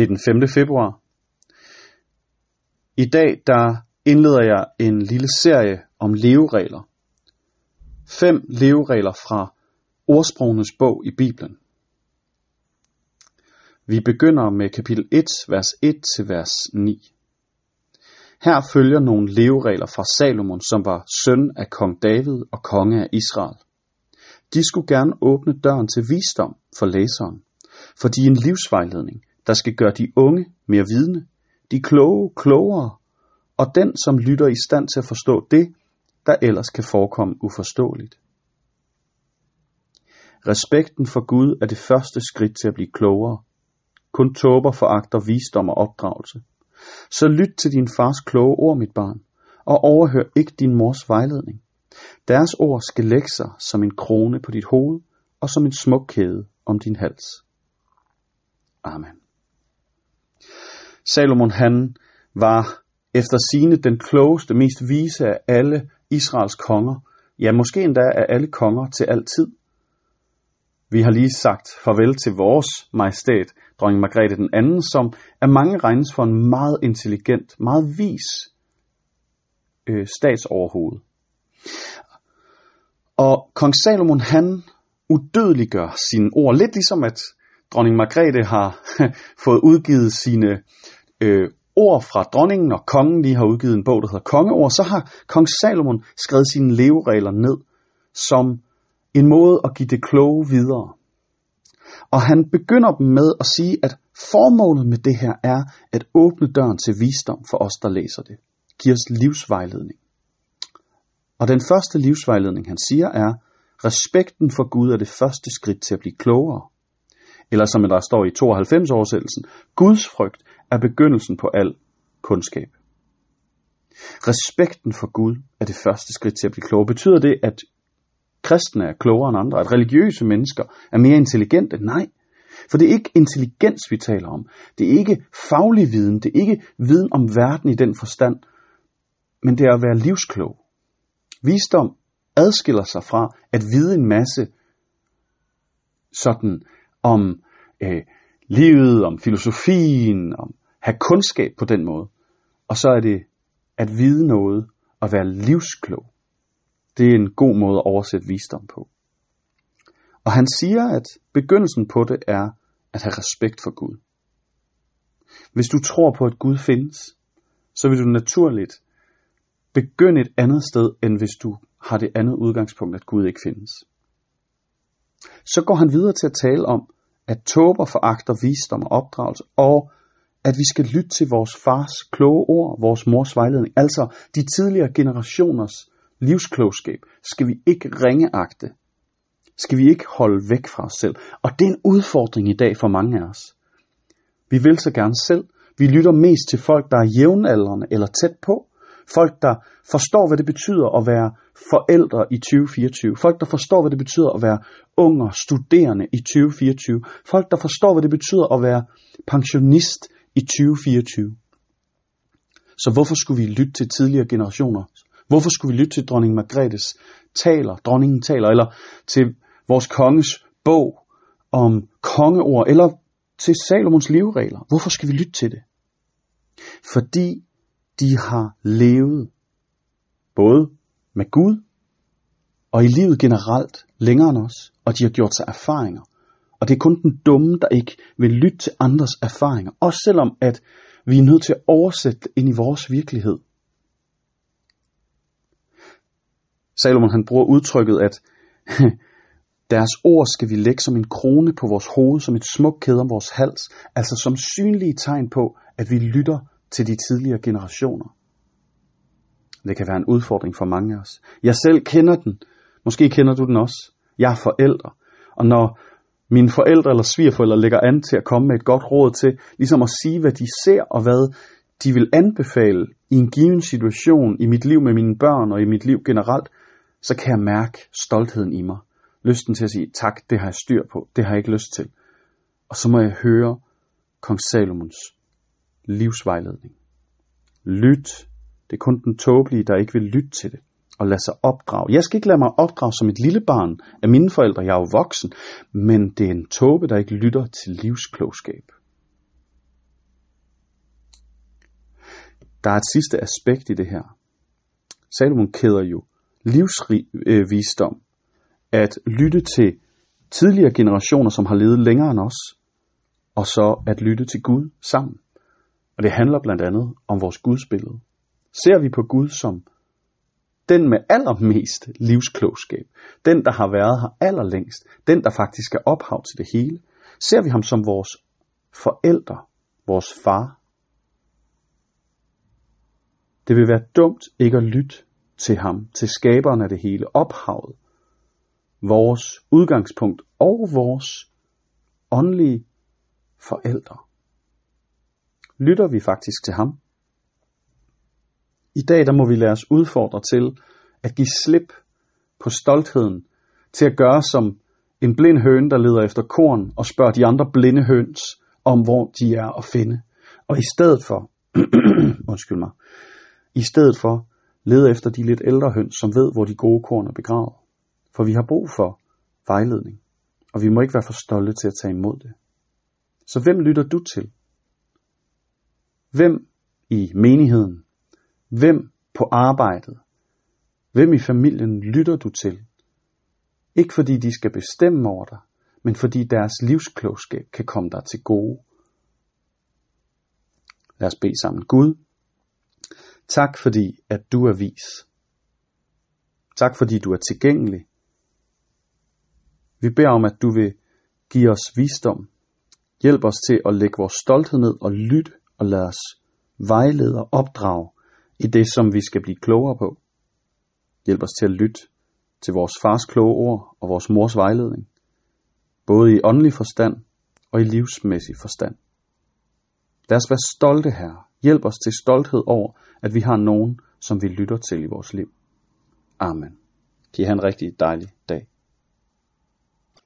Det er den 5. februar. I dag der indleder jeg en lille serie om leveregler. Fem leveregler fra ordsprogenes bog i Bibelen. Vi begynder med kapitel 1, vers 1 til vers 9. Her følger nogle leveregler fra Salomon, som var søn af kong David og konge af Israel. De skulle gerne åbne døren til visdom for læseren, for de er en livsvejledning, der skal gøre de unge mere vidne, de kloge klogere, og den, som lytter i stand til at forstå det, der ellers kan forekomme uforståeligt. Respekten for Gud er det første skridt til at blive klogere. Kun tåber foragter visdom og opdragelse. Så lyt til din fars kloge ord, mit barn, og overhør ikke din mors vejledning. Deres ord skal lægge sig som en krone på dit hoved og som en smuk kæde om din hals. Amen. Salomon han var efter sine den klogeste, mest vise af alle Israels konger, ja måske endda af alle konger til altid. Vi har lige sagt farvel til vores majestæt, dronning Margrethe den anden, som af mange regnes for en meget intelligent, meget vis øh, statsoverhoved. Og kong Salomon, han udødeliggør sine ord, lidt ligesom at dronning Margrethe har fået udgivet sine øh, ord fra dronningen og kongen lige har udgivet en bog, der hedder Kongeord, så har kong Salomon skrevet sine leveregler ned som en måde at give det kloge videre. Og han begynder dem med at sige, at formålet med det her er at åbne døren til visdom for os, der læser det. Giv os livsvejledning. Og den første livsvejledning, han siger, er, respekten for Gud er det første skridt til at blive klogere. Eller som der står i 92 oversættelsen, Guds frygt er begyndelsen på al kundskab. Respekten for Gud er det første skridt til at blive klogere. Betyder det, at kristne er klogere end andre, at religiøse mennesker er mere intelligente? Nej. For det er ikke intelligens, vi taler om. Det er ikke faglig viden. Det er ikke viden om verden i den forstand. Men det er at være livsklog. Visdom adskiller sig fra at vide en masse sådan om øh, livet, om filosofien, om have kundskab på den måde. Og så er det at vide noget og være livsklog. Det er en god måde at oversætte visdom på. Og han siger, at begyndelsen på det er at have respekt for Gud. Hvis du tror på, at Gud findes, så vil du naturligt begynde et andet sted, end hvis du har det andet udgangspunkt, at Gud ikke findes. Så går han videre til at tale om, at tåber foragter visdom og opdragelse, og at vi skal lytte til vores fars kloge ord, vores mors vejledning, altså de tidligere generationers livsklogskab, skal vi ikke ringeagte. Skal vi ikke holde væk fra os selv. Og det er en udfordring i dag for mange af os. Vi vil så gerne selv. Vi lytter mest til folk, der er jævnaldrende eller tæt på. Folk, der forstår, hvad det betyder at være forældre i 2024. Folk, der forstår, hvad det betyder at være unger, studerende i 2024. Folk, der forstår, hvad det betyder at være pensionist i 2024. Så hvorfor skulle vi lytte til tidligere generationer? Hvorfor skulle vi lytte til dronning Margrethes taler, dronningen taler, eller til vores konges bog om kongeord, eller til Salomons leveregler? Hvorfor skal vi lytte til det? Fordi de har levet både med Gud og i livet generelt længere end os, og de har gjort sig erfaringer. Og det er kun den dumme, der ikke vil lytte til andres erfaringer, også selvom at vi er nødt til at oversætte det ind i vores virkelighed. Salomon han bruger udtrykket, at deres ord skal vi lægge som en krone på vores hoved, som et smukt kæde om vores hals, altså som synlige tegn på, at vi lytter til de tidligere generationer. Det kan være en udfordring for mange af os. Jeg selv kender den. Måske kender du den også. Jeg er forældre. Og når mine forældre eller svigerforældre lægger an til at komme med et godt råd til, ligesom at sige, hvad de ser og hvad de vil anbefale i en given situation i mit liv med mine børn og i mit liv generelt, så kan jeg mærke stoltheden i mig. Lysten til at sige, tak, det har jeg styr på, det har jeg ikke lyst til. Og så må jeg høre kong Salomons livsvejledning. Lyt. Det er kun den tåbelige, der ikke vil lytte til det og lade sig opdrage. Jeg skal ikke lade mig opdrage som et lille barn af mine forældre. Jeg er jo voksen. Men det er en tåbe, der ikke lytter til livsklogskab. der er et sidste aspekt i det her. Salomon kæder jo livsvisdom, øh, at lytte til tidligere generationer, som har levet længere end os, og så at lytte til Gud sammen. Og det handler blandt andet om vores gudsbillede. Ser vi på Gud som den med allermest livsklogskab, den der har været her allerlængst, den der faktisk er ophav til det hele, ser vi ham som vores forældre, vores far. Det vil være dumt ikke at lytte til ham, til skaberen af det hele, ophavet, vores udgangspunkt og vores åndelige forældre. Lytter vi faktisk til ham? I dag der må vi lade os udfordre til at give slip på stoltheden, til at gøre som en blind høne, der leder efter korn og spørger de andre blinde høns om, hvor de er at finde. Og i stedet for, undskyld mig, i stedet for lede efter de lidt ældre høns, som ved, hvor de gode korn er begravet. For vi har brug for vejledning, og vi må ikke være for stolte til at tage imod det. Så hvem lytter du til? Hvem i menigheden? Hvem på arbejdet? Hvem i familien lytter du til? Ikke fordi de skal bestemme over dig, men fordi deres livsklogskab kan komme dig til gode. Lad os bede sammen. Gud, tak fordi, at du er vis. Tak fordi du er tilgængelig. Vi beder om, at du vil give os visdom. Hjælp os til at lægge vores stolthed ned og lytte og lad os vejlede og opdrage i det, som vi skal blive klogere på. Hjælp os til at lytte til vores fars kloge ord og vores mors vejledning, både i åndelig forstand og i livsmæssig forstand. Lad os være stolte her. Hjælp os til stolthed over, at vi har nogen, som vi lytter til i vores liv. Amen. Giv han en rigtig dejlig dag.